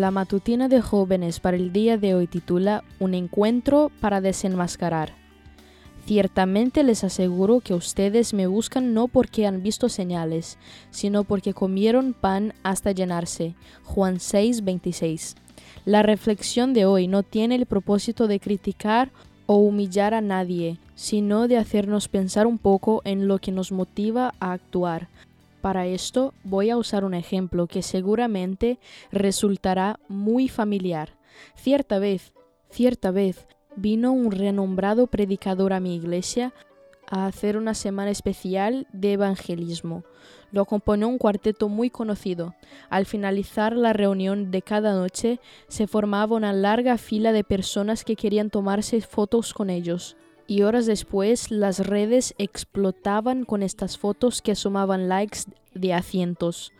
La matutina de jóvenes para el día de hoy titula Un encuentro para desenmascarar. Ciertamente les aseguro que ustedes me buscan no porque han visto señales, sino porque comieron pan hasta llenarse. Juan 6, 26. La reflexión de hoy no tiene el propósito de criticar o humillar a nadie, sino de hacernos pensar un poco en lo que nos motiva a actuar, para esto voy a usar un ejemplo que seguramente resultará muy familiar. Cierta vez, cierta vez, vino un renombrado predicador a mi iglesia a hacer una semana especial de evangelismo. Lo acompañó un cuarteto muy conocido. Al finalizar la reunión de cada noche, se formaba una larga fila de personas que querían tomarse fotos con ellos y horas después las redes explotaban con estas fotos que sumaban likes de a cientos.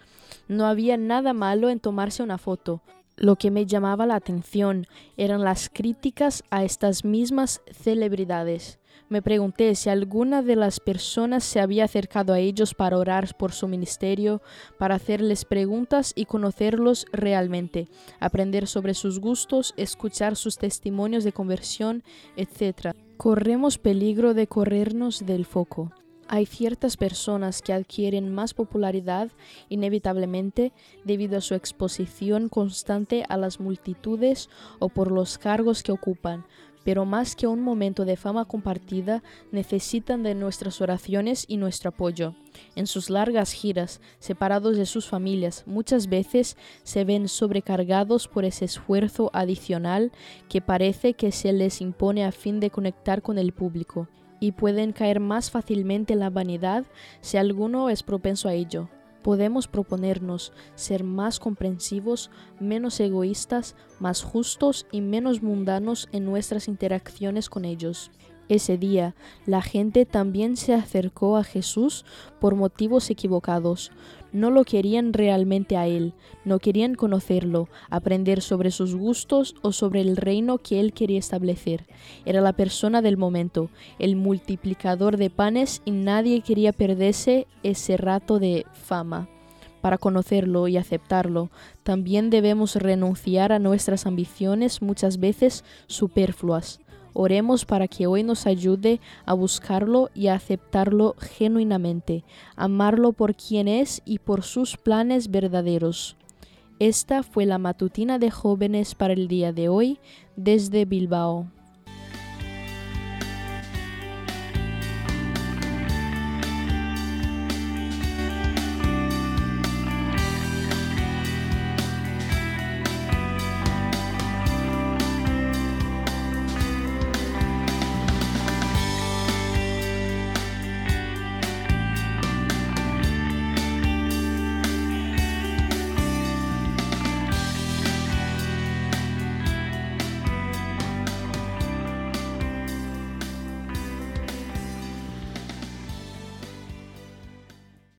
No había nada malo en tomarse una foto. Lo que me llamaba la atención eran las críticas a estas mismas celebridades. Me pregunté si alguna de las personas se había acercado a ellos para orar por su ministerio, para hacerles preguntas y conocerlos realmente, aprender sobre sus gustos, escuchar sus testimonios de conversión, etc corremos peligro de corrernos del foco. Hay ciertas personas que adquieren más popularidad inevitablemente debido a su exposición constante a las multitudes o por los cargos que ocupan, pero más que un momento de fama compartida, necesitan de nuestras oraciones y nuestro apoyo. En sus largas giras, separados de sus familias, muchas veces se ven sobrecargados por ese esfuerzo adicional que parece que se les impone a fin de conectar con el público, y pueden caer más fácilmente en la vanidad si alguno es propenso a ello podemos proponernos ser más comprensivos, menos egoístas, más justos y menos mundanos en nuestras interacciones con ellos. Ese día, la gente también se acercó a Jesús por motivos equivocados. No lo querían realmente a Él, no querían conocerlo, aprender sobre sus gustos o sobre el reino que Él quería establecer. Era la persona del momento, el multiplicador de panes y nadie quería perderse ese rato de fama. Para conocerlo y aceptarlo, también debemos renunciar a nuestras ambiciones muchas veces superfluas Oremos para que hoy nos ayude a buscarlo y a aceptarlo genuinamente, amarlo por quien es y por sus planes verdaderos. Esta fue la matutina de jóvenes para el día de hoy desde Bilbao.